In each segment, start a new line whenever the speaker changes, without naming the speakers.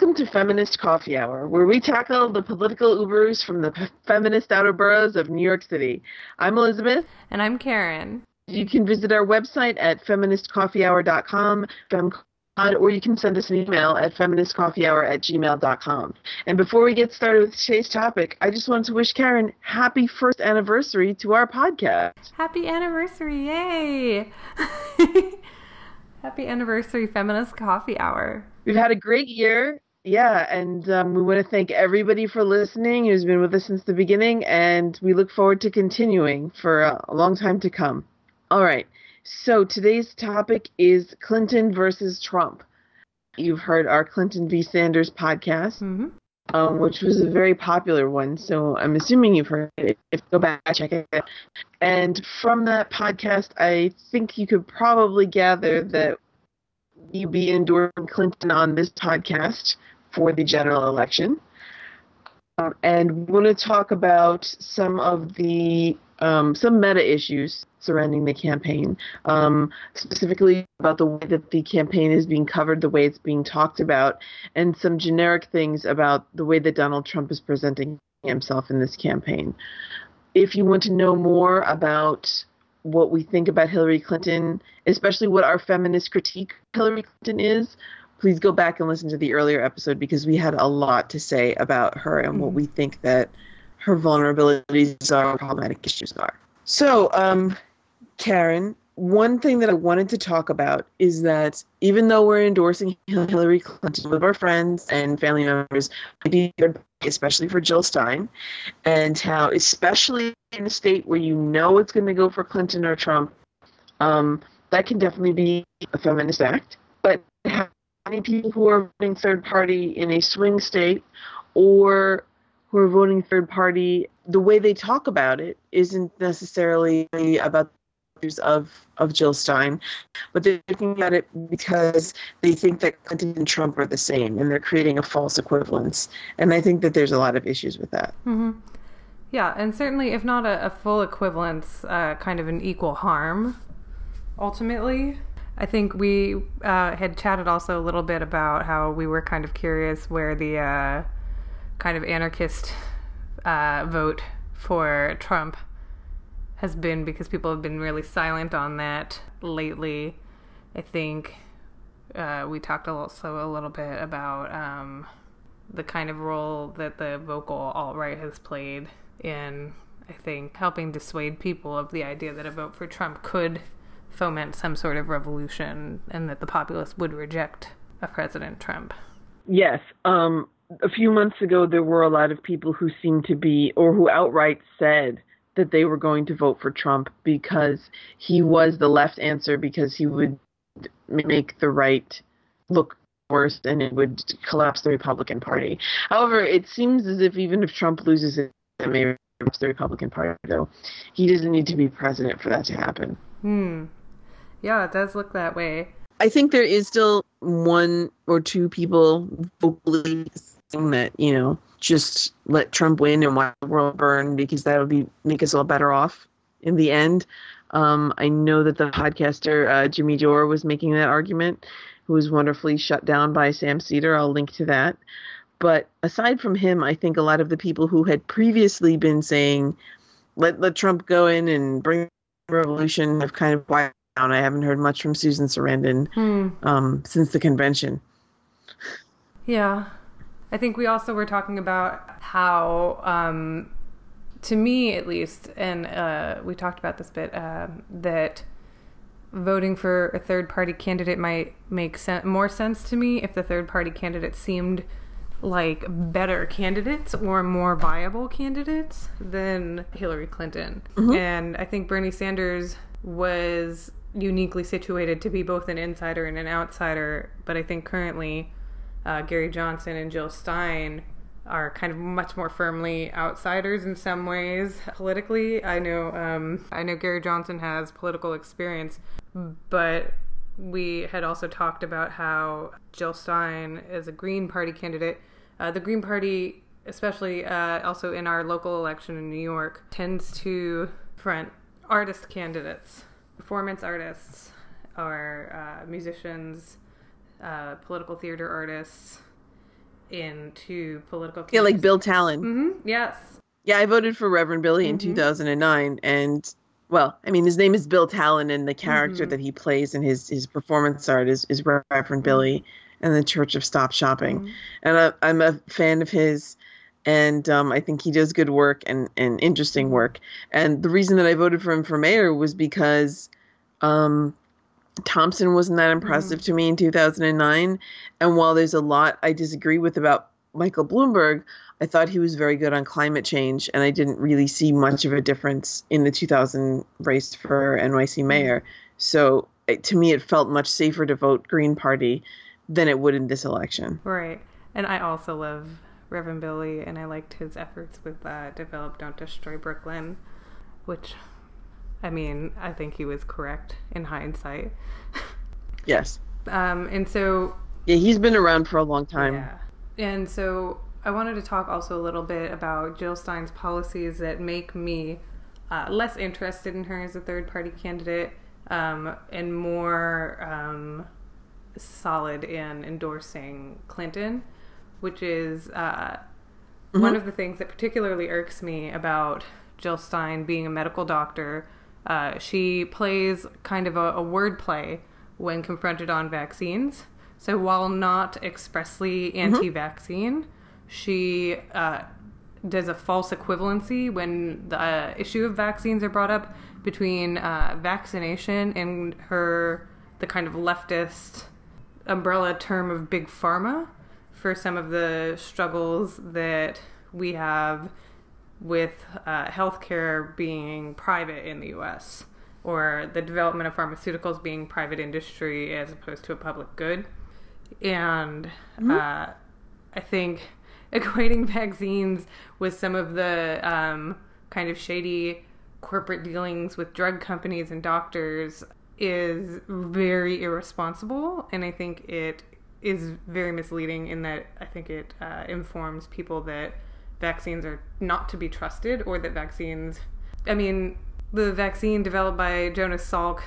Welcome to Feminist Coffee Hour, where we tackle the political Ubers from the feminist outer boroughs of New York City. I'm Elizabeth.
And I'm Karen.
You can visit our website at feministcoffeehour.com, or you can send us an email at feministcoffeehour at gmail.com. And before we get started with today's topic, I just want to wish Karen happy first anniversary to our podcast.
Happy anniversary, yay! happy anniversary, Feminist Coffee Hour.
We've had a great year. Yeah, and um, we want to thank everybody for listening who's been with us since the beginning, and we look forward to continuing for a, a long time to come. All right. So today's topic is Clinton versus Trump. You've heard our Clinton v. Sanders podcast, mm-hmm. um, which was a very popular one. So I'm assuming you've heard it. If go back check it out. And from that podcast, I think you could probably gather that we be endorsing Clinton on this podcast for the general election. Um, and we want to talk about some of the um, some meta issues surrounding the campaign, um, specifically about the way that the campaign is being covered, the way it's being talked about, and some generic things about the way that Donald Trump is presenting himself in this campaign. If you want to know more about what we think about Hillary Clinton, especially what our feminist critique Hillary Clinton is, please go back and listen to the earlier episode because we had a lot to say about her and mm-hmm. what we think that her vulnerabilities are, problematic issues are. So, um, Karen, one thing that I wanted to talk about is that even though we're endorsing Hillary Clinton with our friends and family members, especially for Jill Stein, and how, especially in a state where you know it's going to go for Clinton or Trump, um, that can definitely be a feminist act. But people who are voting third party in a swing state or who are voting third party, the way they talk about it isn't necessarily about issues of of Jill Stein, but they're looking at it because they think that Clinton and Trump are the same, and they're creating a false equivalence. And I think that there's a lot of issues with that.
Mm-hmm. Yeah, and certainly, if not a, a full equivalence, uh, kind of an equal harm. Ultimately, I think we uh, had chatted also a little bit about how we were kind of curious where the uh, kind of anarchist uh, vote for Trump has been because people have been really silent on that lately. I think uh, we talked also a little bit about um, the kind of role that the vocal alt right has played in, I think, helping dissuade people of the idea that a vote for Trump could foment some sort of revolution and that the populace would reject a President Trump.
Yes. Um, a few months ago, there were a lot of people who seemed to be, or who outright said, that they were going to vote for Trump because he was the left answer because he would make the right look worse and it would collapse the Republican Party. However, it seems as if even if Trump loses it, it may collapse the Republican Party, though. He doesn't need to be president for that to happen.
Hmm. Yeah, it does look that way.
I think there is still one or two people vocally saying that, you know, just let Trump win and watch the world burn because that would be make us all better off in the end. Um, I know that the podcaster uh, Jimmy Dore was making that argument, who was wonderfully shut down by Sam Seder. I'll link to that. But aside from him, I think a lot of the people who had previously been saying, "Let let Trump go in and bring revolution," have kind of down. I haven't heard much from Susan Sarandon hmm. um, since the convention.
Yeah, I think we also were talking about how, um, to me at least, and uh, we talked about this bit, uh, that voting for a third party candidate might make sen- more sense to me if the third party candidate seemed like better candidates or more viable candidates than Hillary Clinton. Mm-hmm. And I think Bernie Sanders was uniquely situated to be both an insider and an outsider, but I think currently uh, Gary Johnson and Jill Stein are kind of much more firmly outsiders in some ways politically. I know um, I know Gary Johnson has political experience, but we had also talked about how Jill Stein is a Green Party candidate. Uh, the Green Party, especially uh, also in our local election in New York, tends to front artist candidates, performance artists, or uh, musicians uh, political theater artists, into political.
Yeah, like Bill Talen.
Mm-hmm. Yes.
Yeah, I voted for Reverend Billy in
Mhm.
2009, and well, I mean, his name is Bill Talen, and the character
Mhm.
that he plays in his his performance art is is Reverend Billy and the Church of Stop Shopping,
Mhm.
and I, I'm a fan of his. And um, I think he does good work and, and interesting work. And the reason that I voted for him for mayor was because um, Thompson wasn't that impressive to me in 2009. And while there's a lot I disagree with about Michael Bloomberg, I thought he was very good on climate change, and I didn't really see much of a difference in the 2000 race for NYC mayor. So it, to me, it felt much safer to vote Green Party than it would in this election.
Right. And I also love Reverend Billy, and I liked his efforts with uh, Develop Don't Destroy Brooklyn, which, I mean, I think he was correct in hindsight.
Yes.
Um, and so,
Yeah, he's been around for a long time.
yeah. And so I wanted to talk also a little bit about Jill Stein's policies that make me uh, less interested in her as a third party candidate um, and more um, solid in endorsing Clinton, which is uh, one of the things that particularly irks me about Jill Stein being a medical doctor. Uh, she plays kind of a, a word play when confronted on vaccines. So while not expressly anti vaccine, she uh, does a false equivalency when the uh, issue of vaccines are brought up between uh, vaccination and her, the kind of leftist umbrella term of big pharma for some of the struggles that we have with uh, healthcare being private in the US or the development of pharmaceuticals being private industry as opposed to a public good. And uh, I think equating vaccines with some of the um, kind of shady corporate dealings with drug companies and doctors is very irresponsible. And I think it is very misleading in that I think it uh, informs people that vaccines are not to be trusted or that vaccines, I mean, the vaccine developed by Jonas Salk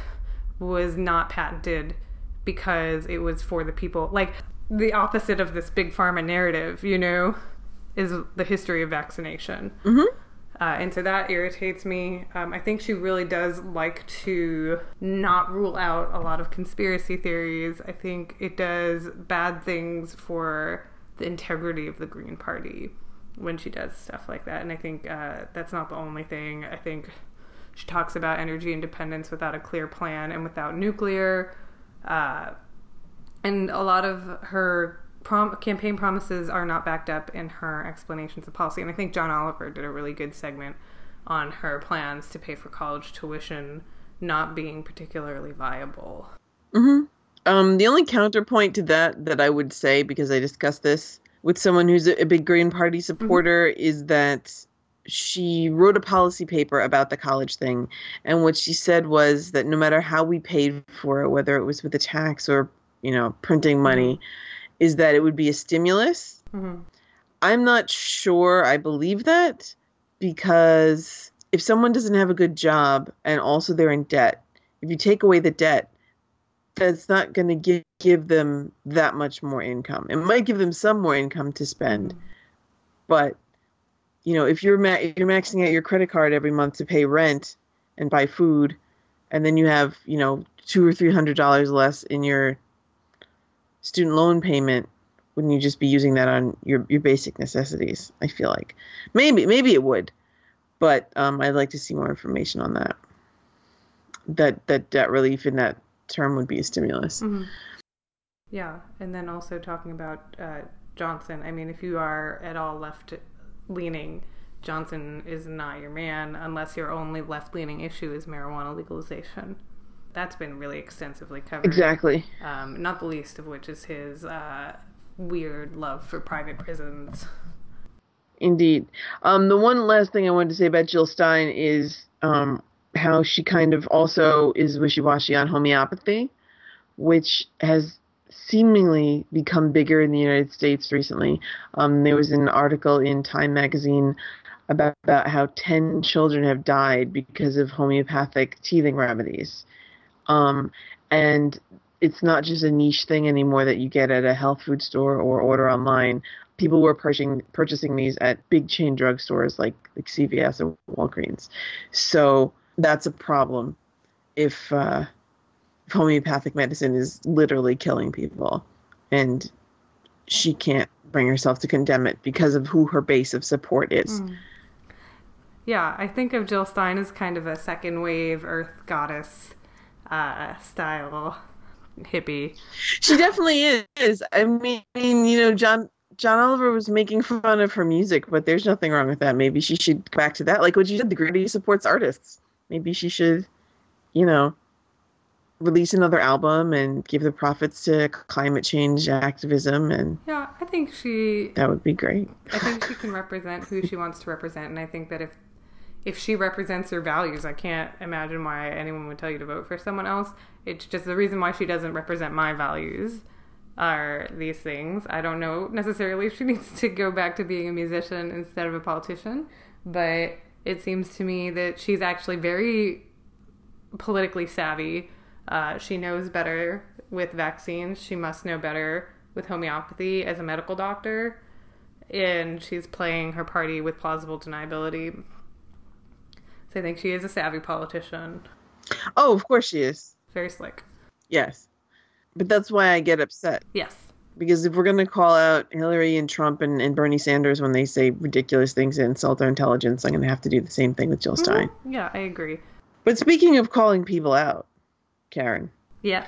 was not patented because it was for the people. Like the opposite of this big pharma narrative, you know, is the history of vaccination.
Mhm.
Uh, and so that irritates me. Um, I think she really does like to not rule out a lot of conspiracy theories. I think it does bad things for the integrity of the Green Party when she does stuff like that. And I think uh, that's not the only thing. I think she talks about energy independence without a clear plan and without nuclear. Uh, and a lot of her prom- campaign promises are not backed up in her explanations of policy. And I think John Oliver did a really good segment on her plans to pay for college tuition not being particularly viable.
hmm Um, the only counterpoint to that that I would say, because I discussed this with someone who's a, big Green Party supporter, is that she wrote a policy paper about the college thing, and what she said was that no matter how we paid for it, whether it was with a tax or you know printing money, is that it would be a stimulus.
Mm-hmm.
I'm not sure I believe that because if someone doesn't have a good job and also they're in debt, if you take away the debt, that's not going to give give them that much more income. It might give them some more income to spend, but you know, if you're ma- if you're maxing out your credit card every month to pay rent and buy food, and then you have you know two or three hundred dollars less in your student loan payment, wouldn't you just be using that on your your basic necessities? I feel like maybe maybe it would, but um, I'd like to see more information on that. That that debt relief in that term would be a stimulus.
Mm-hmm. Yeah, and then also talking about uh, Johnson. I mean, if you are at all left leaning, Johnson is not your man unless your only left leaning issue is marijuana legalization. That's been really extensively covered.
Exactly.
Um, not the least of which is his uh, weird love for private prisons.
Indeed. Um, the one last thing I wanted to say about Jill Stein is um, how she kind of also is wishy washy on homeopathy, which has seemingly become bigger in the United States recently. Um, there was an article in Time magazine about, about how 10 children have died because of homeopathic teething remedies. Um, and it's not just a niche thing anymore that you get at a health food store or order online. People were purchasing purchasing these at big chain drugstores like like CVS and Walgreens. So that's a problem if, uh, homeopathic medicine is literally killing people, and she can't bring herself to condemn it because of who her base of support is.
Mm. Yeah, I think of Jill Stein as kind of a second wave Earth goddess uh, style hippie.
She definitely is. I mean, you know, John John Oliver was making fun of her music, but there's nothing wrong with that. Maybe she should go back to that. Like what you said, the Gritty supports artists. Maybe she should, you know, release another album and give the profits to climate change activism and
Yeah, I think she
that would be great.
I think she can represent who she wants to represent and I think that if if she represents her values, I can't imagine why anyone would tell you to vote for someone else. It's just the reason why she doesn't represent my values are these things. I don't know necessarily if she needs to go back to being a musician instead of a politician, but it seems to me that she's actually very politically savvy. Uh, she knows better with vaccines. She must know better with homeopathy as a medical doctor. And she's playing her party with plausible deniability. So I think she is a savvy politician.
Oh, of course she is.
Very slick.
Yes. But that's why I get upset.
Yes.
Because if we're going to call out Hillary and Trump and, and Bernie Sanders when they say ridiculous things and insult our intelligence, I'm going to have to do the same thing with Jill Stein.
Mm-hmm. Yeah, I agree.
But speaking of calling people out, Karen.
Yes.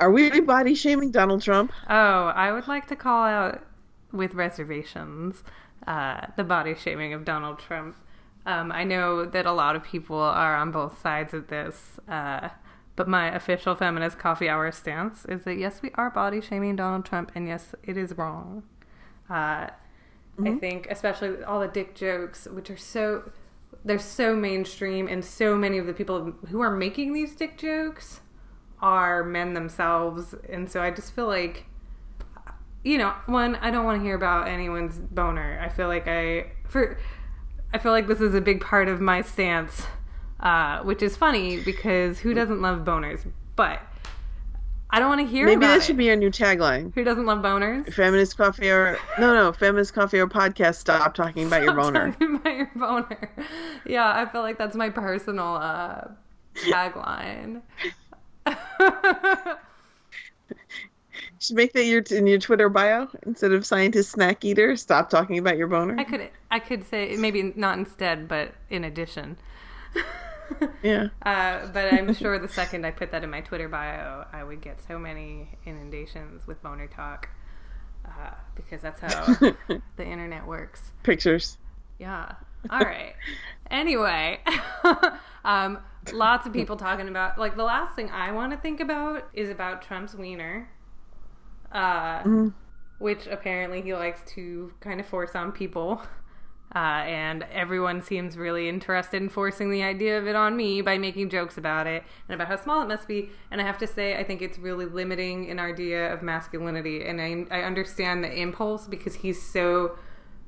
Are we body shaming Donald Trump?
Oh, I would like to call out with reservations uh, the body shaming of Donald Trump. Um, I know that a lot of people are on both sides of this, uh, but my official feminist coffee hour stance is that yes, we are body shaming Donald Trump, and yes, it is wrong. Uh, mm-hmm. I think, especially all the dick jokes, which are so they're so mainstream, and so many of the people who are making these dick jokes are men themselves, and so I just feel like you know, one, I don't want to hear about anyone's boner. I feel like I for I feel like this is a big part of my stance, uh, which is funny because who doesn't love boners? But I don't want to hear.
Maybe
that
should be our new tagline.
Who doesn't love boners?
Feminist coffee or no, no, feminist coffee or podcast. Stop talking about
Stop
your boner.
Talking about your boner. Yeah, I feel like that's my personal uh, tagline.
Should make that your in your Twitter bio instead of scientist snack eater. Stop talking about your boner.
I could I could say maybe not instead, but in addition.
yeah.
Uh, but I'm sure the second I put that in my Twitter bio, I would get so many inundations with boner talk uh, because that's how the internet works.
Pictures.
Yeah. All right. anyway, um, lots of people talking about like the last thing I want to think about is about Trump's wiener uh,
mm-hmm.
which apparently he likes to kind of force on people. Uh, and everyone seems really interested in forcing the idea of it on me by making jokes about it and about how small it must be. And I have to say, I think it's really limiting an idea of masculinity. And I, I understand the impulse because he's so,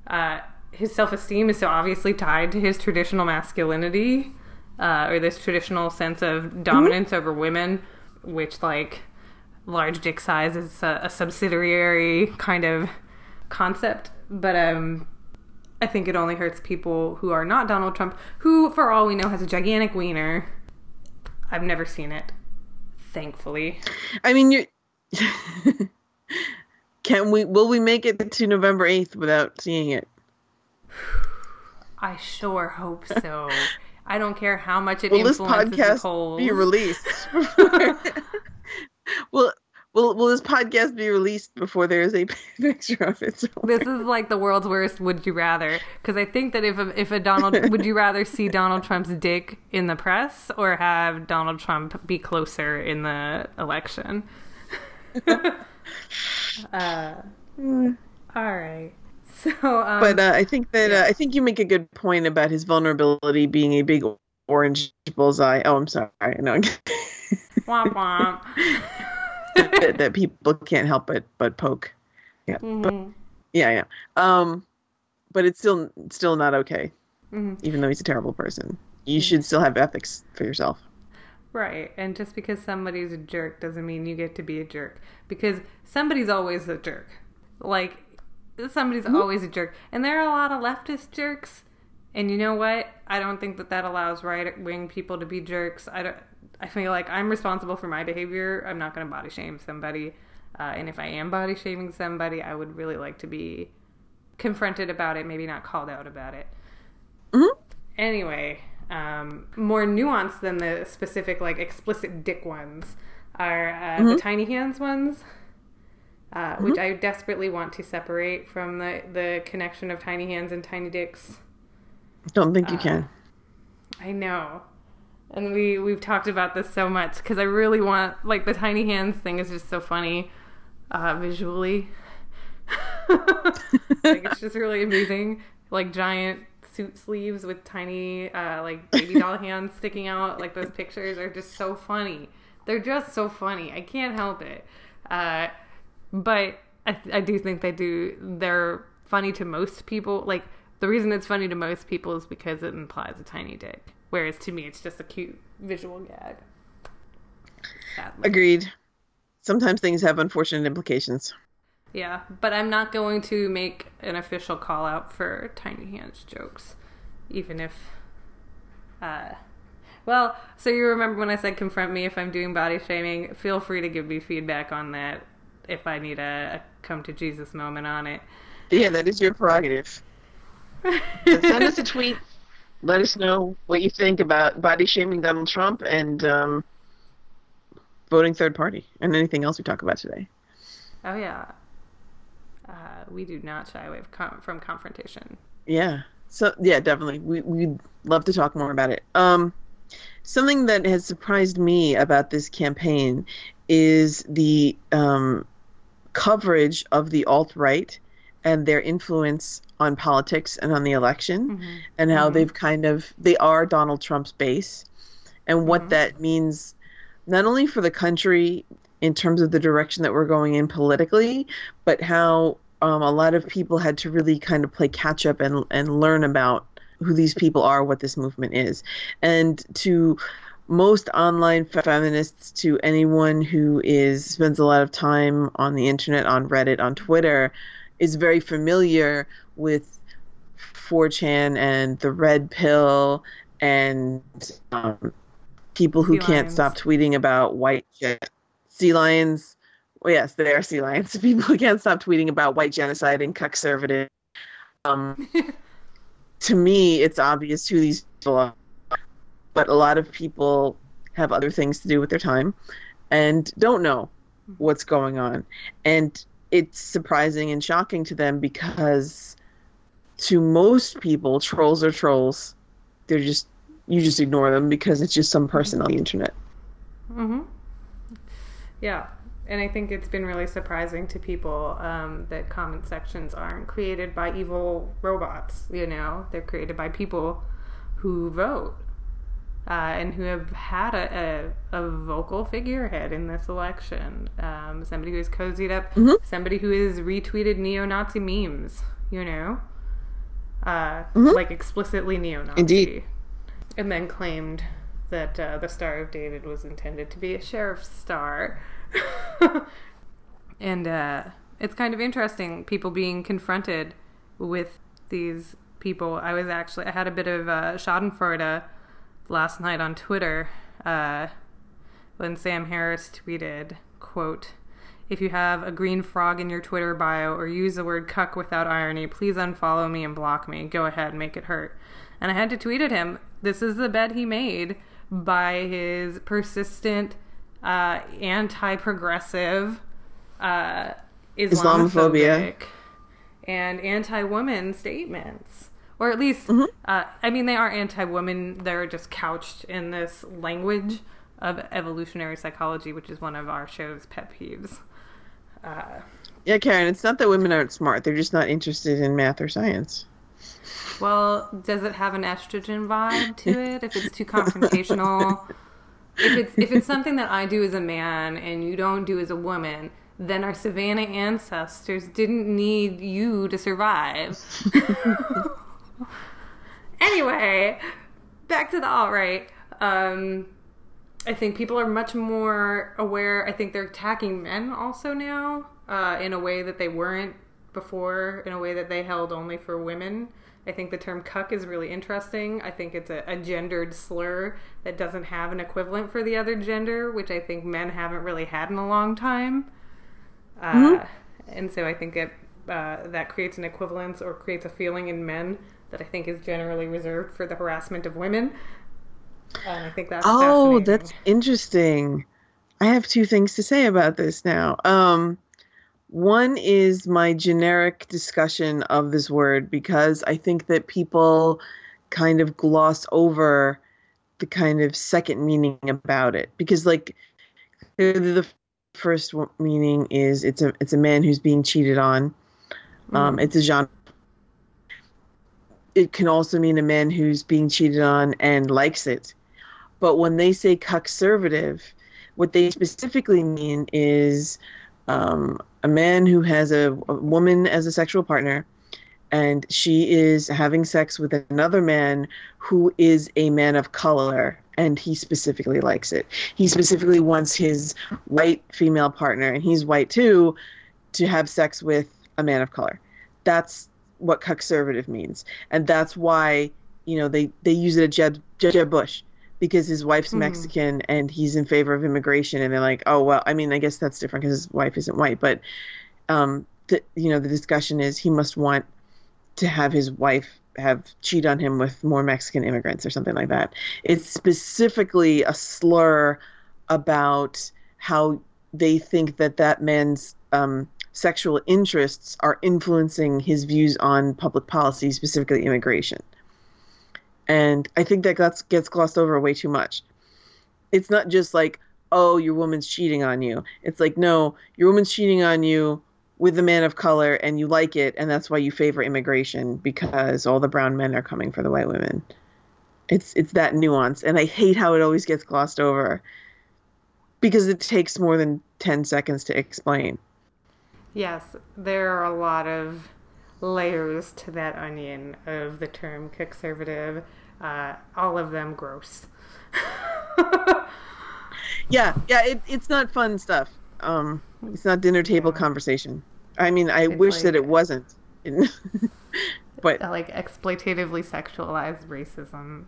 uh, his self esteem is so obviously tied to his traditional masculinity uh, or this traditional sense of dominance mm-hmm. over women, which, like, large dick size is a, a subsidiary kind of concept, but um, I think it only hurts people who are not Donald Trump, who, for all we know, has a gigantic wiener. I've never seen it, thankfully.
I mean, you can we? Will we make it to November eighth without seeing it?
I sure hope so. I don't care how much it
will
influences
this podcast
the polls.
be released. will will will this podcast be released before there is a picture of it?
This is like the world's worst. Would you rather? Because I think that if a, if a Donald, would you rather see Donald Trump's dick in the press or have Donald Trump be closer in the election? uh, all right. So, um,
but uh, I think that yeah. uh, I think you make a good point about his vulnerability being a big orange bullseye. Oh, I'm sorry. No.
womp womp.
that, that, people can't help but but poke. Yeah.
Mm-hmm.
But, yeah, yeah. Um, but it's still still not okay.
Mm-hmm.
Even though he's a terrible person, you mm-hmm. should still have ethics for yourself.
Right. And just because somebody's a jerk doesn't mean you get to be a jerk. Because somebody's always a jerk. Like, somebody's mm-hmm. always a jerk. And there are a lot of leftist jerks. And you know what? I don't think that that allows right wing people to be jerks. I don't. I feel like I'm responsible for my behavior. I'm not going to body shame somebody. Uh, and if I am body shaming somebody, I would really like to be confronted about it, maybe not called out about it. Mm-hmm. Anyway, um, more nuanced than the specific, like explicit dick ones are uh, mm-hmm. the tiny hands ones, uh, mm-hmm. which I desperately want to separate from the the connection of tiny hands and tiny dicks.
Don't think you can.
Uh, I know and we we've talked about this so much because I really want like the tiny hands thing is just so funny uh, visually. like it's just really amazing, like giant suit sleeves with tiny uh, like baby doll hands sticking out. Like those pictures are just so funny. They're just so funny. I can't help it. Uh, but I, I do think they do. They're funny to most people. Like the reason it's funny to most people is because it implies a tiny dick. Whereas to me, it's just a cute visual gag.
Sadly. Agreed. Sometimes things have unfortunate implications.
Yeah, but I'm not going to make an official call out for tiny hands jokes, even if. Uh, well, so you remember when I said confront me if I'm doing body shaming? Feel free to give me feedback on that if I need a, a come to Jesus moment on it.
Yeah, that is your prerogative. send us a tweet let us know what you think about body shaming Donald Trump and um, voting third party and anything else we talk about today.
Oh yeah, uh, we do not shy away from confrontation.
Yeah. So yeah, definitely. We we'd love to talk more about it. Um, something that has surprised me about this campaign is the um, coverage of the alt right and their influence on politics and on the election mm-hmm. and how mm-hmm. they've kind of they are Donald Trump's base and what mm-hmm. that means not only for the country in terms of the direction that we're going in politically but how um, a lot of people had to really kind of play catch up and and learn about who these people are what this movement is and to most online feminists to anyone who is spends a lot of time on the internet on reddit on twitter is very familiar with 4chan and the red pill and um, people who sea can't lions. stop tweeting about white sea lions. Well, yes, they are sea lions. People who can't stop tweeting about white genocide and cuckservative. Um, to me, it's obvious who these people are, but a lot of people have other things to do with their time and don't know what's going on. And it's surprising and shocking to them because to most people, trolls are trolls. They're just you just ignore them because it's just some person on the internet.
Mhm. Yeah, and I think it's been really surprising to people um, that comment sections aren't created by evil robots. You know, they're created by people who vote uh, and who have had a, a, a, vocal figurehead in this election. Um, somebody who has cozied up, mm-hmm. somebody who has retweeted neo Nazi memes, you know? Uh, mm-hmm. Like explicitly neo Nazi.
Indeed.
And then claimed that uh, the Star of David was intended to be a sheriff's star. and uh, it's kind of interesting, people being confronted with these people. I was actually, I had a bit of uh, Schadenfreude last night on Twitter uh, when Sam Harris tweeted, quote, if you have a green frog in your Twitter bio or use the word cuck without irony, please unfollow me and block me. Go ahead, make it hurt. And I had to tweet at him. This is the bed he made by his persistent uh, anti-progressive uh, Islamophobia and anti-woman statements or at least, mm-hmm. uh, I mean, they are anti-women. They're just couched in this language of evolutionary psychology, which is one of our show's pet peeves. Uh,
yeah, Karen, it's not that women aren't smart; they're just not interested in math or science.
Well, does it have an estrogen vibe to it? If it's too confrontational, if it's if it's something that I do as a man and you don't do as a woman, then our savannah ancestors didn't need you to survive. anyway, back to the alt right. Um, I think people are much more aware. I think they're attacking men also now uh, in a way that they weren't before, in a way that they held only for women. I think the term cuck is really interesting. I think it's a, a, gendered slur that doesn't have an equivalent for the other gender, which I think men haven't really had in a long time. Uh, mm-hmm. And so I think it, uh, that creates an equivalence or creates a feeling in men that I think is generally reserved for the harassment of women. And I think that's
oh, that's interesting. I have two things to say about this now. Um, one is my generic discussion of this word because I think that people kind of gloss over the kind of second meaning about it because like the first meaning is it's a it's a man who's being cheated on. Um, mm. It's a genre. It can also mean a man who's being cheated on and likes it. But when they say cuckservative, what they specifically mean is um, a man who has a, a woman as a sexual partner and she is having sex with another man who is a man of color and he specifically likes it. He specifically wants his white female partner and he's white too to have sex with a man of color. That's what cuckservative means. And that's why, you know, they they use it at Jeb, Jeb Bush because his wife's mm-hmm. Mexican and he's in favor of immigration, and they're like, oh well, I mean, I guess that's different because his wife isn't white, but um, the, you know, the discussion is he must want to have his wife have cheat on him with more Mexican immigrants or something like that. It's specifically a slur about how they think that that man's um, sexual interests are influencing his views on public policy, specifically immigration and I think that gets glossed over way too much. It's not just like, oh, your woman's cheating on you. It's like, no, your woman's cheating on you with a man of color, and you like it, and that's why you favor immigration because all the brown men are coming for the white women. It's it's that nuance, and I hate how it always gets glossed over because it takes more than ten seconds to explain.
Yes, there are a lot of layers to that onion of the term cuckservative. Uh, all of them gross.
yeah, yeah, it, it's not fun stuff. Um, it's not dinner table yeah. conversation. I mean, I it's wish like, that it wasn't. but
like exploitatively sexualized racism.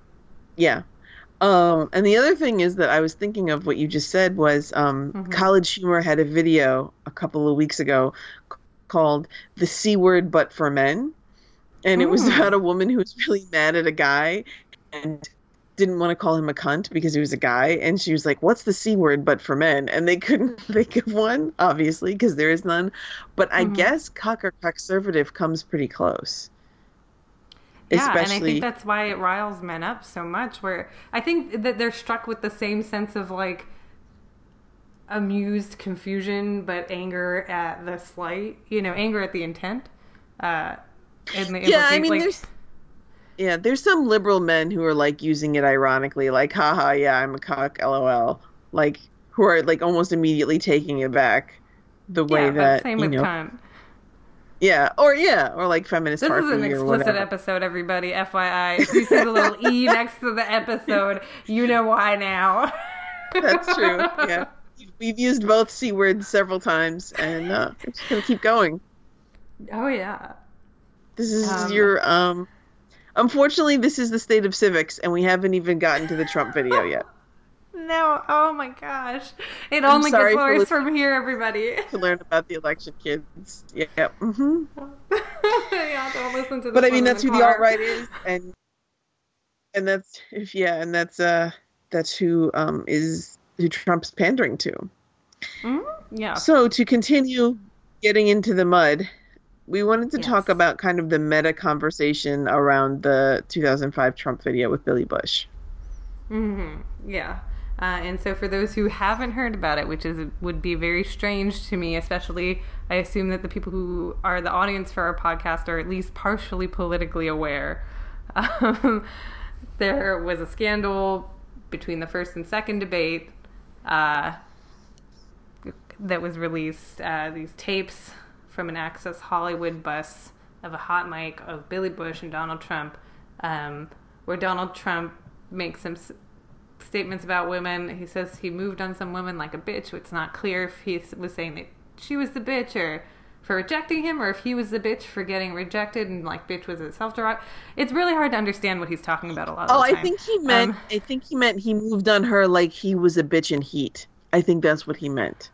Yeah. Um, and the other thing is that I was thinking of what you just said was um, mm-hmm. College Humor had a video a couple of weeks ago called The C Word But for Men. And it was hmm. about a woman who was really mad at a guy and didn't want to call him a cunt because he was a guy. And she was like, What's the C word but for men? And they couldn't think of one, obviously, because there is none. But I mm-hmm. guess cuck or cuckservative comes pretty close.
Yeah, Especially... and I think that's why it riles men up so much. Where I think that they're struck with the same sense of like, amused confusion, but anger at the slight, you know, anger at the intent. Uh,
and the yeah, I mean, like, there's yeah, there's some liberal men who are like using it ironically, like, haha, yeah, I'm a cuck, lol, like who are like almost immediately taking it back the way yeah, that same you with know, cunt. Yeah, or yeah, or like feminist.
This is an explicit episode, everybody. FYI, if you see the little e next to the episode, you know why now.
That's true. Yeah. We've used both c words several times, and uh, we're just gonna keep going.
Oh yeah.
This is um, your um. Unfortunately, this is the state of civics, and we haven't even gotten to the Trump video yet.
No, oh my gosh. It I'm only gets worse from here, everybody.
To learn about the election kids. Yep. Mm-hmm. yeah, don't listen to But I mean, that's who car. the alt right is, and and that's if yeah, and that's uh that's who um is who Trump's pandering to.
Mm, yeah.
So to continue getting into the mud, we wanted to yes. talk about kind of the meta conversation around the 2005 Trump video with Billy Bush.
Mm-hmm. Yeah. Uh, and so, for those who haven't heard about it, which is would be very strange to me, especially I assume that the people who are the audience for our podcast are at least partially politically aware. Um, there was a scandal between the first and second debate uh, that was released. Uh, these tapes from an Access Hollywood bus of a hot mic of Billy Bush and Donald Trump, um, where Donald Trump makes some statements about women. He says he moved on some women like a bitch. It's not clear if he was saying that she was the bitch or for rejecting him or if he was the bitch for getting rejected and like bitch was a self derived it's really hard to understand what he's talking about a lot of
oh
i
think he meant um, i think he meant he moved on her like he was a bitch in heat i think that's what he meant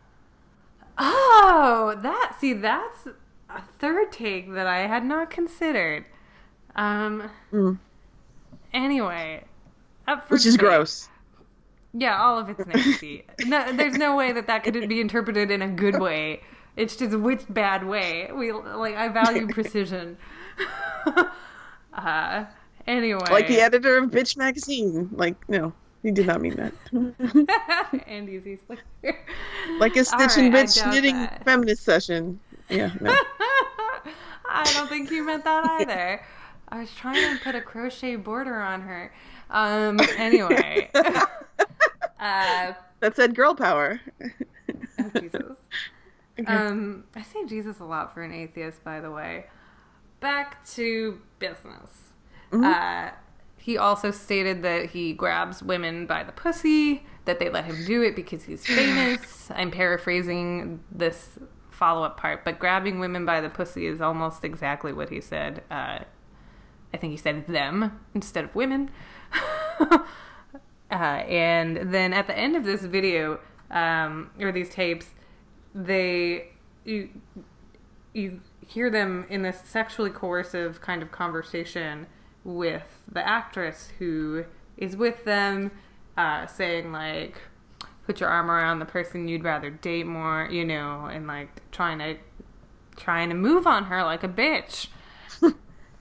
oh that see that's a third take that i had not considered um mm. anyway
which is gross
yeah all of it's nasty no, there's no way that that could be interpreted in a good way it's just which bad way. We like I value precision. uh anyway.
Like the editor of Bitch Magazine. Like, no, he did not mean
that. Andy's easily.
like a stitch and bitch knitting that. feminist session. Yeah, no.
I don't think he meant that either. I was trying to put a crochet border on her. Um anyway.
uh that said girl power.
oh, Jesus. Um, I say Jesus a lot for an atheist, by the way. Back to business. Mm-hmm. Uh, he also stated that he grabs women by the pussy, that they let him do it because he's famous. I'm paraphrasing this follow up part, but grabbing women by the pussy is almost exactly what he said. Uh, I think he said them instead of women. uh, and then at the end of this video, um, or these tapes, they you you hear them in this sexually coercive kind of conversation with the actress who is with them, uh, saying like, "Put your arm around the person you'd rather date more," you know, and like trying to trying to move on her like a bitch.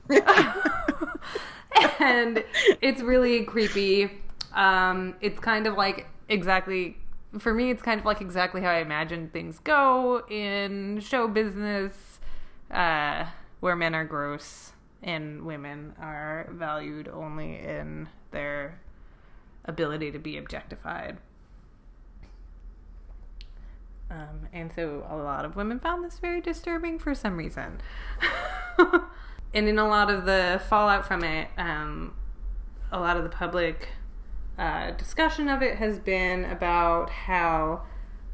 and it's really creepy. Um, it's kind of like exactly for me, it's kind of like exactly how I imagine things go in show business, uh, where men are gross and women are valued only in their ability to be objectified. Um, and so a lot of women found this very disturbing for some reason. and in a lot of the fallout from it, um, a lot of the public uh, discussion of it has been about how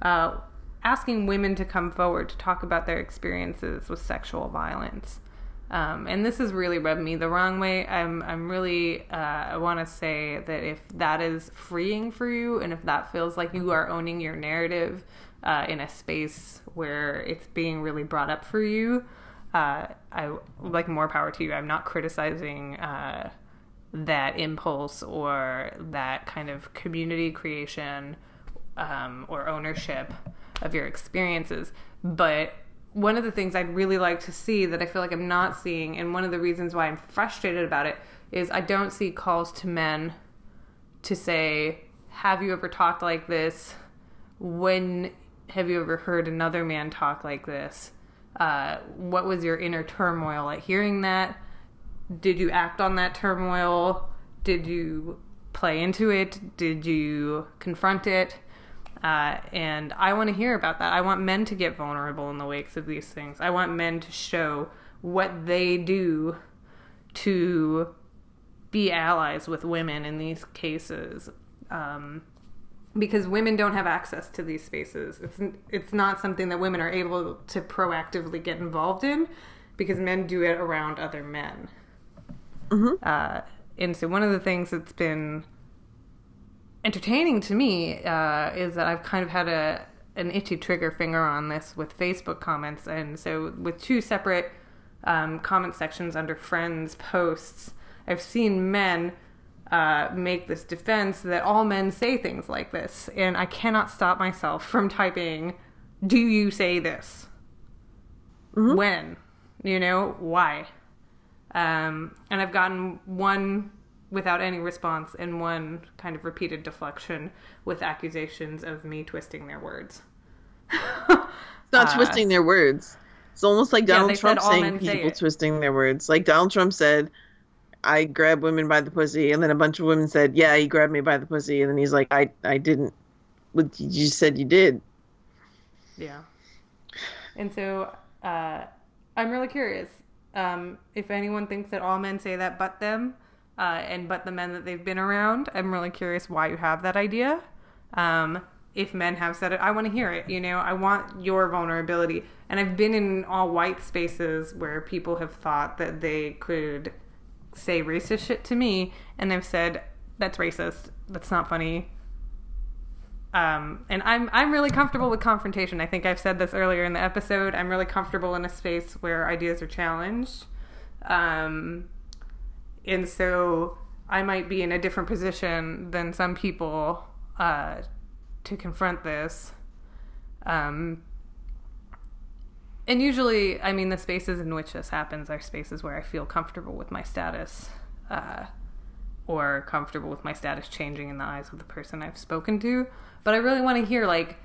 uh, asking women to come forward to talk about their experiences with sexual violence. Um, and this has really rubbed me the wrong way. I'm, I'm really, uh, I want to say that if that is freeing for you and if that feels like you are owning your narrative uh, in a space where it's being really brought up for you, uh, I like more power to you. I'm not criticizing uh, that impulse or that kind of community creation um, or ownership of your experiences. But one of the things I'd really like to see that I feel like I'm not seeing, and one of the reasons why I'm frustrated about it, is I don't see calls to men to say, Have you ever talked like this? When have you ever heard another man talk like this? Uh, what was your inner turmoil at hearing that? did you act on that turmoil? Did you play into it? Did you confront it? Uh, and I want to hear about that. I want men to get vulnerable in the wakes of these things. I want men to show what they do to be allies with women in these cases. Um, because women don't have access to these spaces. It's it's not something that women are able to proactively get involved in because men do it around other men. Mm-hmm. Uh, and so one of the things that's been entertaining to me uh, is that I've kind of had a an itchy trigger finger on this with Facebook comments, and so with two separate um, comment sections under friends posts, I've seen men uh, make this defense that all men say things like this, and I cannot stop myself from typing, "Do you say this? Mm-hmm. When? You know why?" Um, and I've gotten one without any response and one kind of repeated deflection with accusations of me twisting their words.
it's not uh, twisting their words. It's almost like Donald yeah, Trump saying people say twisting their words. Like Donald Trump said, I grab women by the pussy, and then a bunch of women said, "Yeah, he grabbed me by the pussy," and then he's like, "I, I didn't." You said you did.
Yeah. And so uh, I'm really curious um, if anyone thinks that all men say that but them, uh, and but the men that they've been around. I'm really curious why you have that idea. Um, if men have said it, I want to hear it. You know, I want your vulnerability. And I've been in all white spaces where people have thought that they could say racist shit to me, and I've said that's racist. That's not funny. Um, and I'm I'm really comfortable with confrontation. I think I've said this earlier in the episode. I'm really comfortable in a space where ideas are challenged, um, and so I might be in a different position than some people uh, to confront this. Um, and usually, I mean, the spaces in which this happens are spaces where I feel comfortable with my status. Uh, or comfortable with my status changing in the eyes of the person I've spoken to. But I really want to hear like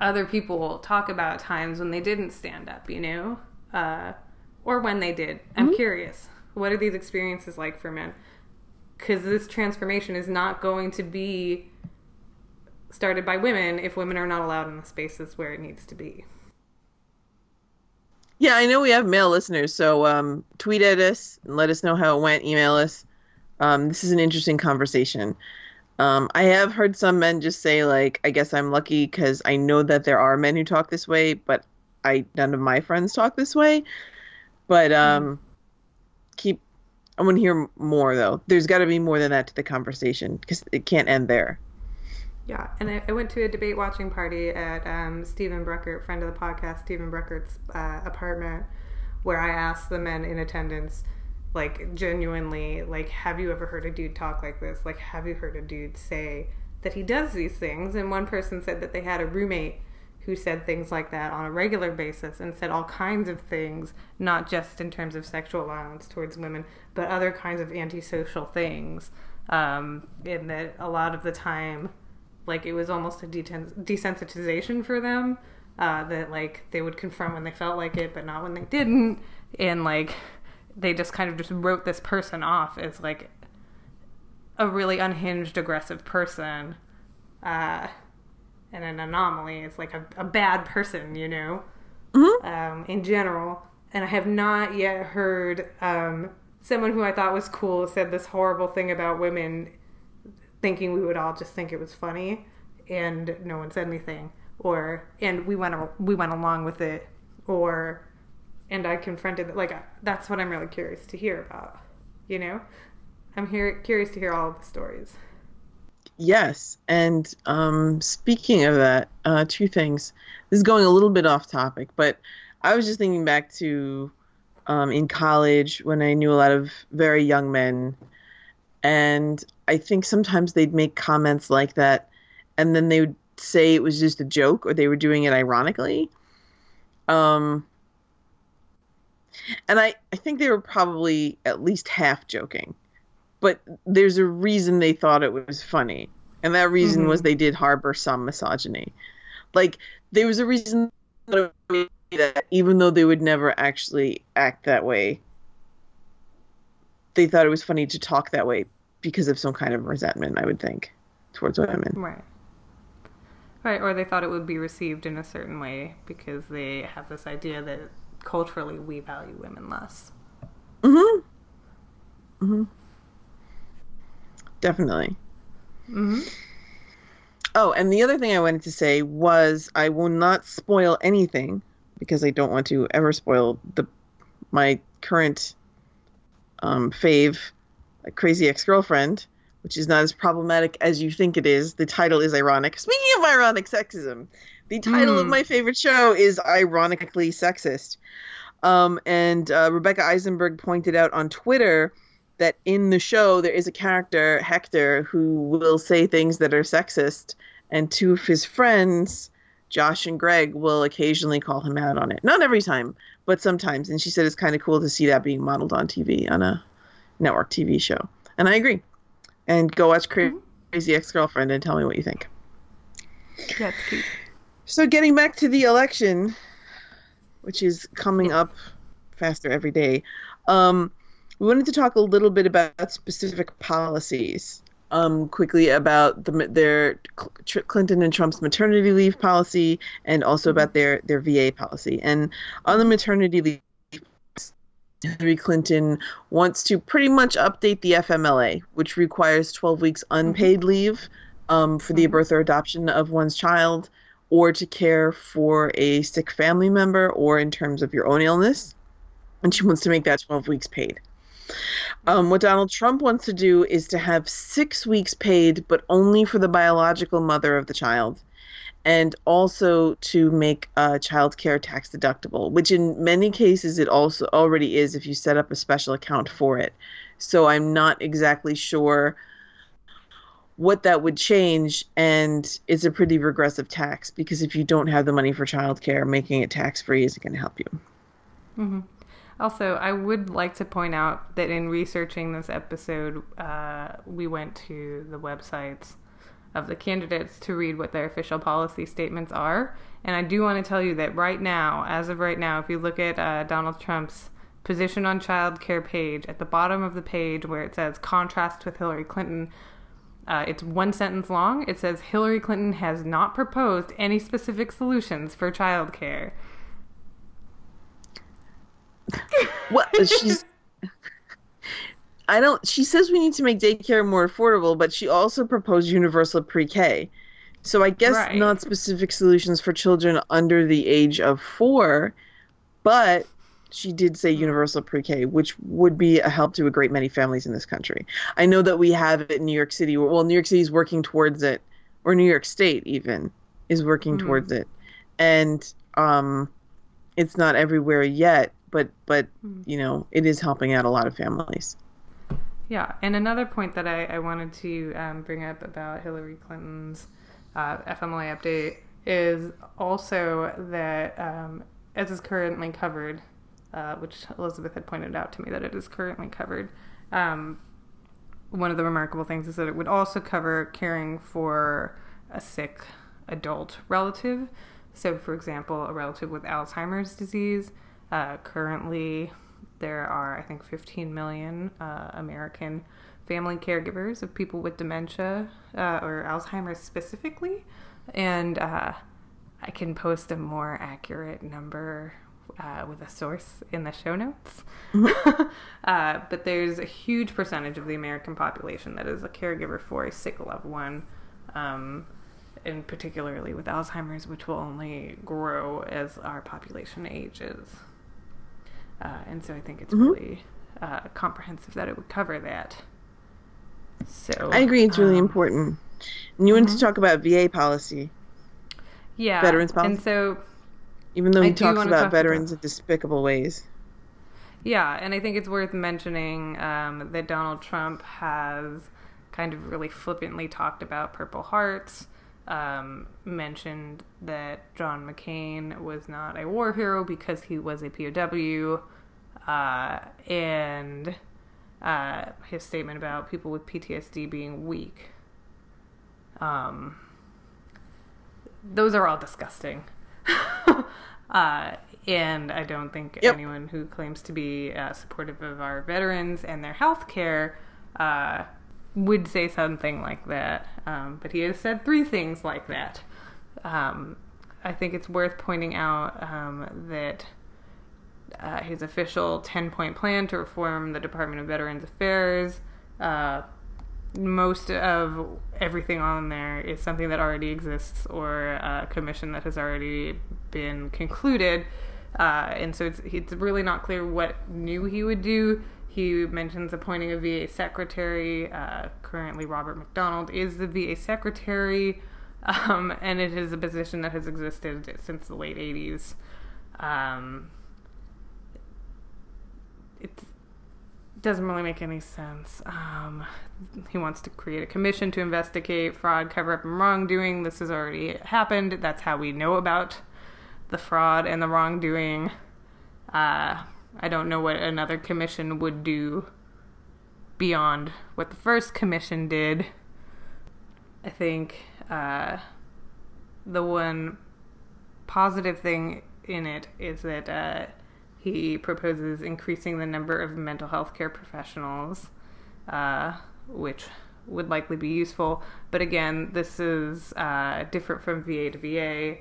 other people talk about times when they didn't stand up, you know, uh, or when they did. I'm mm-hmm. curious. What are these experiences like for men? Because this transformation is not going to be started by women if women are not allowed in the spaces where it needs to be.
Yeah, I know we have male listeners, so um, tweet at us and let us know how it went. Email us. Um, this is an interesting conversation. Um, I have heard some men just say like, "I guess I'm lucky because I know that there are men who talk this way, but I none of my friends talk this way." But um, keep. I want to hear more though. There's got to be more than that to the conversation because it can't end there.
Yeah, and I, I, went to a debate watching party at um, Stephen Bruckert, friend of the podcast, Stephen Bruckert's uh, apartment, where I asked the men in attendance like genuinely like have you ever heard a dude talk like this? Like have you heard a dude say that he does these things? And one person said that they had a roommate who said things like that on a regular basis and said all kinds of things not just in terms of sexual violence towards women but other kinds of antisocial things um, in that a lot of the time like it was almost a desensitization for them uh, that like they would confront when they felt like it but not when they didn't and like they just kind of just wrote this person off as like a really unhinged, aggressive person, uh, and an anomaly. It's like a, a bad person, you know, mm-hmm. um, in general. And I have not yet heard um, someone who I thought was cool said this horrible thing about women, thinking we would all just think it was funny, and no one said anything, or and we went we went along with it, or and I confronted like that's what I'm really curious to hear about. You know, I'm here curious to hear all of the stories.
Yes, and um, speaking of that, uh, two things. This is going a little bit off topic, but I was just thinking back to um, in college when I knew a lot of very young men, and I think sometimes they'd make comments like that, and then they would say it was just a joke or they were doing it ironically. Um, and I, I think they were probably at least half joking. But there's a reason they thought it was funny. And that reason mm-hmm. was they did harbor some misogyny. Like, there was a reason that even though they would never actually act that way, they thought it was funny to talk that way because of some kind of resentment, I would think, towards women.
Right. Right, or they thought it would be received in a certain way because they have this idea that culturally we value women less.
Mhm. Mhm. Definitely.
Mhm.
Oh, and the other thing I wanted to say was I will not spoil anything because I don't want to ever spoil the my current um, fave, a crazy ex-girlfriend, which is not as problematic as you think it is. The title is ironic. Speaking of ironic sexism, the title mm. of hmm. my favorite show is ironically sexist. Um, and uh, Rebecca Eisenberg pointed out on Twitter that in the show there is a character, Hector, who will say things that are sexist, and two of his friends, Josh and Greg, will occasionally call him out on it. Not every time, but sometimes. And she said it's kind of cool to see that being modeled on TV on a network TV show. And I agree. And go watch mm-hmm. Crazy Ex Girlfriend and tell me what you think.
Yeah,
so getting back to the election, which is coming up faster every day, um, we wanted to talk a little bit about specific policies. Um, quickly about the, their Clinton and Trump's maternity leave policy, and also about their their VA policy. And on the maternity leave, Hillary Clinton wants to pretty much update the FMLA, which requires 12 weeks unpaid mm-hmm. leave um, for the mm-hmm. birth or adoption of one's child, or to care for a sick family member, or in terms of your own illness. And she wants to make that 12 weeks paid. Um, what Donald Trump wants to do is to have six weeks paid, but only for the biological mother of the child, and also to make uh, child care tax deductible, which in many cases it also already is if you set up a special account for it. So I'm not exactly sure what that would change, and it's a pretty regressive tax because if you don't have the money for child care, making it tax free isn't going to help you.
Mm-hmm. Also, I would like to point out that in researching this episode, uh, we went to the websites of the candidates to read what their official policy statements are. And I do want to tell you that right now, as of right now, if you look at uh, Donald Trump's position on child care page, at the bottom of the page where it says contrast with Hillary Clinton, uh, it's one sentence long. It says Hillary Clinton has not proposed any specific solutions for child care.
What she's I don't she says we need to make daycare more affordable, but she also proposed universal pre-K. So I guess right. not specific solutions for children under the age of 4, but she did say universal pre-K, which would be a help to a great many families in this country. I know that we have it in New York City. Well, New York City is working towards it, or New York State even is working mm-hmm. towards it, and um, it's not everywhere yet but but hmm. you know it is helping out a lot of families.
Yeah, and another point that I, I wanted to um, bring up about Hillary Clinton's uh, FMLA update is also that um, as is currently covered, uh, which Elizabeth had pointed out to me that it is currently covered. Um, one of the remarkable things is that it would also cover caring for a sick adult relative. So, for example, a relative with Alzheimer's disease uh, currently, there are, I think, 15 million uh, American family caregivers of people with dementia uh, or Alzheimer's specifically. And uh, I can post a more accurate number uh, with a source in the show notes. Mm-hmm. uh, but there's a huge percentage of the American population that is a caregiver for a sick loved one, um, and particularly with Alzheimer's, which will only grow as our population ages. Uh, and so I think it's mm-hmm. really uh, comprehensive that it would cover that. So
I agree, it's really um, important. And you mm-hmm. wanted to mm-hmm. talk about VA policy.
Yeah.
Veterans policy.
And so
even though he I talks about talk veterans about... in despicable ways.
Yeah, and I think it's worth mentioning um, that Donald Trump has kind of really flippantly talked about Purple Hearts um, mentioned that John McCain was not a war hero because he was a POW, uh, and uh, his statement about people with PTSD being weak. Um, those are all disgusting. uh, and I don't think yep. anyone who claims to be uh, supportive of our veterans and their health care uh, would say something like that. Um, but he has said three things like that. Um, I think it's worth pointing out um, that uh, his official 10 point plan to reform the Department of Veterans Affairs, uh, most of everything on there is something that already exists or a commission that has already been concluded. Uh, and so it's, it's really not clear what new he would do. He mentions appointing a VA secretary. Uh, currently, Robert McDonald is the VA secretary, um, and it is a position that has existed since the late 80s. Um, it doesn't really make any sense. Um, he wants to create a commission to investigate fraud, cover up, and wrongdoing. This has already happened. That's how we know about the fraud and the wrongdoing. Uh, I don't know what another commission would do beyond what the first commission did. I think uh, the one positive thing in it is that uh, he proposes increasing the number of mental health care professionals, uh, which would likely be useful. But again, this is uh, different from VA to VA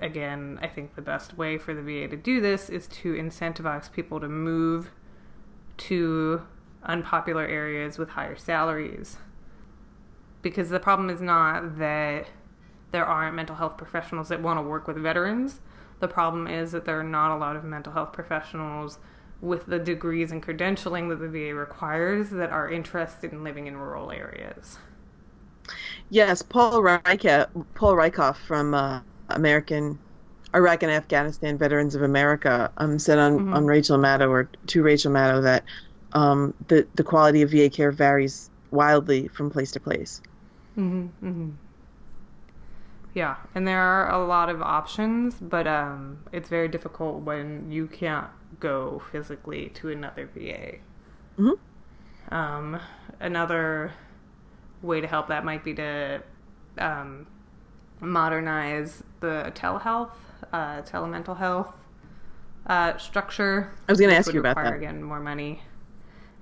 again, I think the best way for the VA to do this is to incentivize people to move to unpopular areas with higher salaries. Because the problem is not that there aren't mental health professionals that want to work with veterans. The problem is that there are not a lot of mental health professionals with the degrees and credentialing that the VA requires that are interested in living in rural areas.
Yes, Paul Rieckhoff, Paul Rieckhoff from uh, American Iraq and Afghanistan Veterans of America um, said on, mm-hmm. on Rachel Maddow or to Rachel Maddow that um, the the quality of VA care varies wildly from place to place.
Mm-hmm, mm-hmm. Yeah, and there are a lot of options, but um, it's very difficult when you can't go physically to another VA. Mm-hmm. Um, another way to help that might be to um, modernize the telehealth, uh, telemental health uh, structure.
I was going to ask you about that.
Again, more money.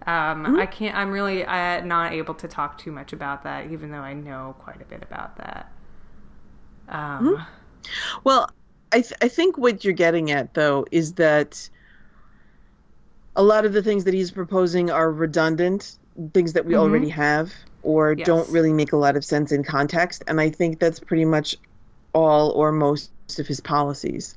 Um, mm-hmm. I can't. I'm really uh, not able to talk too much about that, even though I know quite a bit about that. Um,
mm-hmm. Well, I th- I think what you're getting at though is that a lot of the things that he's proposing are redundant, things that we mm-hmm. already have, or yes. don't really make a lot of sense in context. And I think that's pretty much all or most of his policies.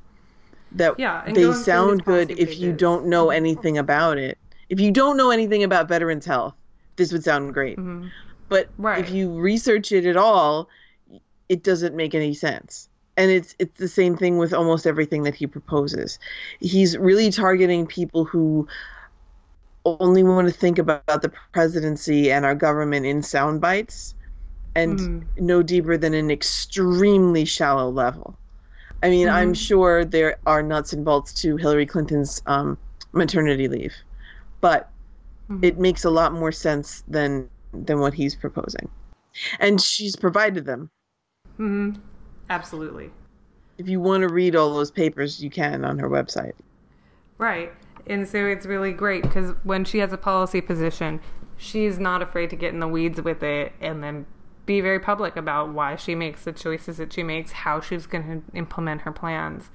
That
yeah,
they sound good if you don't know anything about it if you don't know anything about veterans health, this would sound great. Mm-hmm. But right. if you research it at all, it doesn't make any sense. And it's it's the same thing with almost everything that he proposes. He's really targeting people who only want to think about the presidency and our government in sound bites and mm-hmm. no deeper than an extremely shallow level. I mean, mm-hmm. I'm sure there are nuts and bolts to Hillary Clinton's um, maternity leave but mm-hmm. it makes a lot more sense than than what he's proposing. And she's provided them.
hmm Absolutely.
If you want to read all those papers, you can on her website.
Right. And so it's really great because when she has a policy position, she's not afraid to get in the weeds with it and then be very public about why she makes the choices that she makes, how she's going to implement her plans.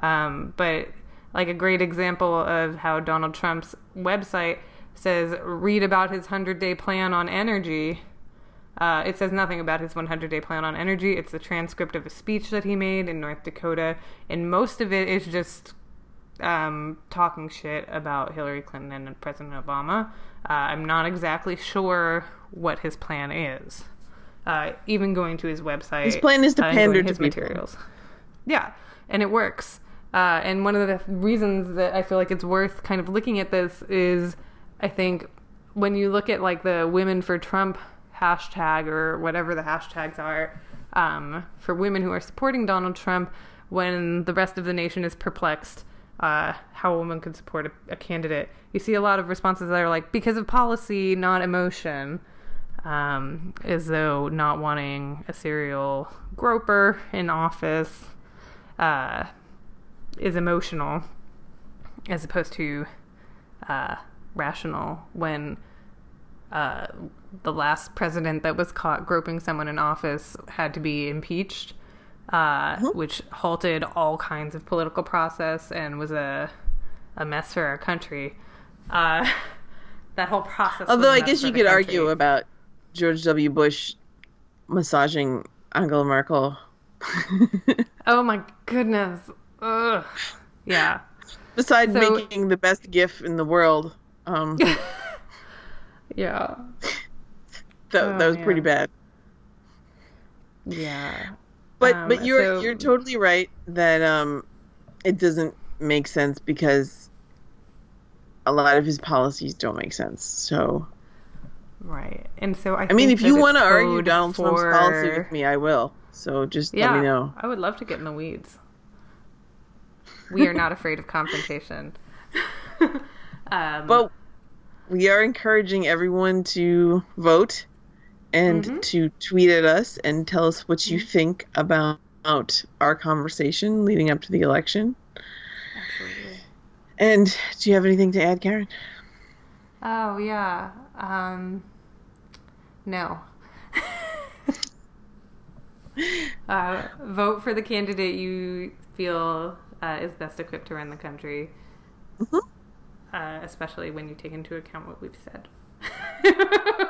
Um, but like a great example of how Donald Trump's website says read about his 100 day plan on energy. Uh, it says nothing about his 100 day plan on energy. It's the transcript of a speech that he made in North Dakota, and most of it is just um, talking shit about Hillary Clinton and President Obama. Uh, I'm not exactly sure what his plan is. Uh, even going to his website,
his plan is to pander to his
materials. Yeah, and it works. Uh, and one of the reasons that I feel like it's worth kind of looking at this is I think when you look at like the Women for Trump hashtag or whatever the hashtags are um, for women who are supporting Donald Trump, when the rest of the nation is perplexed uh, how a woman could support a, a, candidate, you see a lot of responses that are like, because of policy, not emotion. Um, as though not wanting a serial groper in office uh, is emotional as opposed to uh, rational when uh, the last president that was caught groping someone in office had to be impeached, uh, mm-hmm. which halted all kinds of political process and was a a mess for our country. Uh, that whole process.
Although I guess you could country. argue about George W. Bush massaging Angela Merkel.
oh my goodness! Ugh. Yeah.
Besides so, making the best GIF in the world. Um,
yeah.
That, oh, that was pretty bad.
Yeah.
But um, but you're so, you're totally right that um it doesn't make sense because a lot of his policies don't make sense. So
Right. And so I
I mean if you want to argue Donald for... Trump's policy with me, I will. So just yeah, let me know.
I would love to get in the weeds we are not afraid of confrontation.
um, but we are encouraging everyone to vote and mm-hmm. to tweet at us and tell us what you mm-hmm. think about our conversation leading up to the election. Absolutely. And do you have anything to add, Karen?
Oh yeah. Um, no. uh, vote for the candidate you feel uh, is best equipped to run the country, mm-hmm. uh, especially when you take into account what we've said.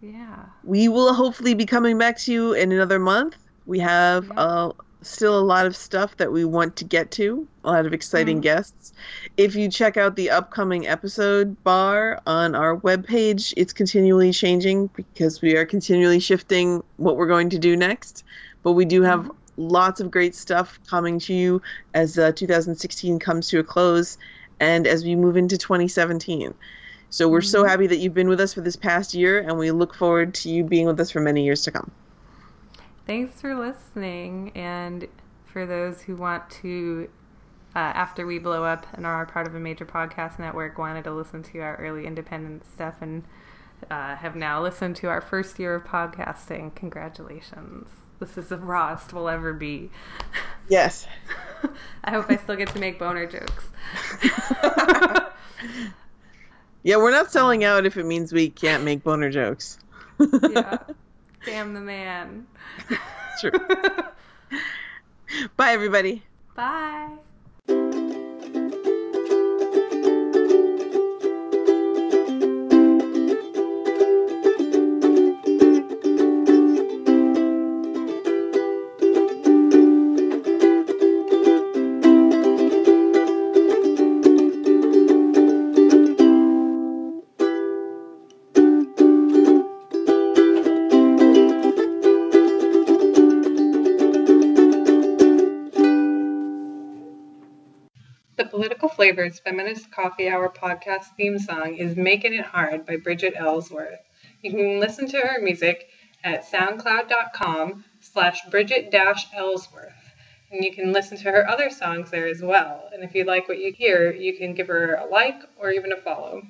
yeah.
We will hopefully be coming back to you in another month. We have yeah. uh, still a lot of stuff that we want to get to, a lot of exciting mm. guests. If you check out the upcoming episode bar on our webpage, it's continually changing because we are continually shifting what we're going to do next. But we do have mm. lots of great stuff coming to you as uh, 2016 comes to a close and as we move into 2017. So we're so mm-hmm. happy that you've been with us for this past year, and we look forward to you being with us for many years to come.
Thanks for listening. And for those who want to, uh, after we blow up and are part of a major podcast network, wanted to listen to our early independent stuff and uh, have now listened to our first year of podcasting, congratulations. This is the rawest we'll ever be.
Yes.
I hope I still get to make boner jokes.
yeah, we're not selling out if it means we can't make boner jokes.
yeah. Damn the man.
True. Bye, everybody.
Bye. Flavors Feminist Coffee Hour podcast theme song is Making It Hard by Bridget Ellsworth. You can listen to her music at soundcloud.com slash Bridget Ellsworth. And you can listen to her other songs there as well. And if you like what you hear, you can give her a like or even a follow.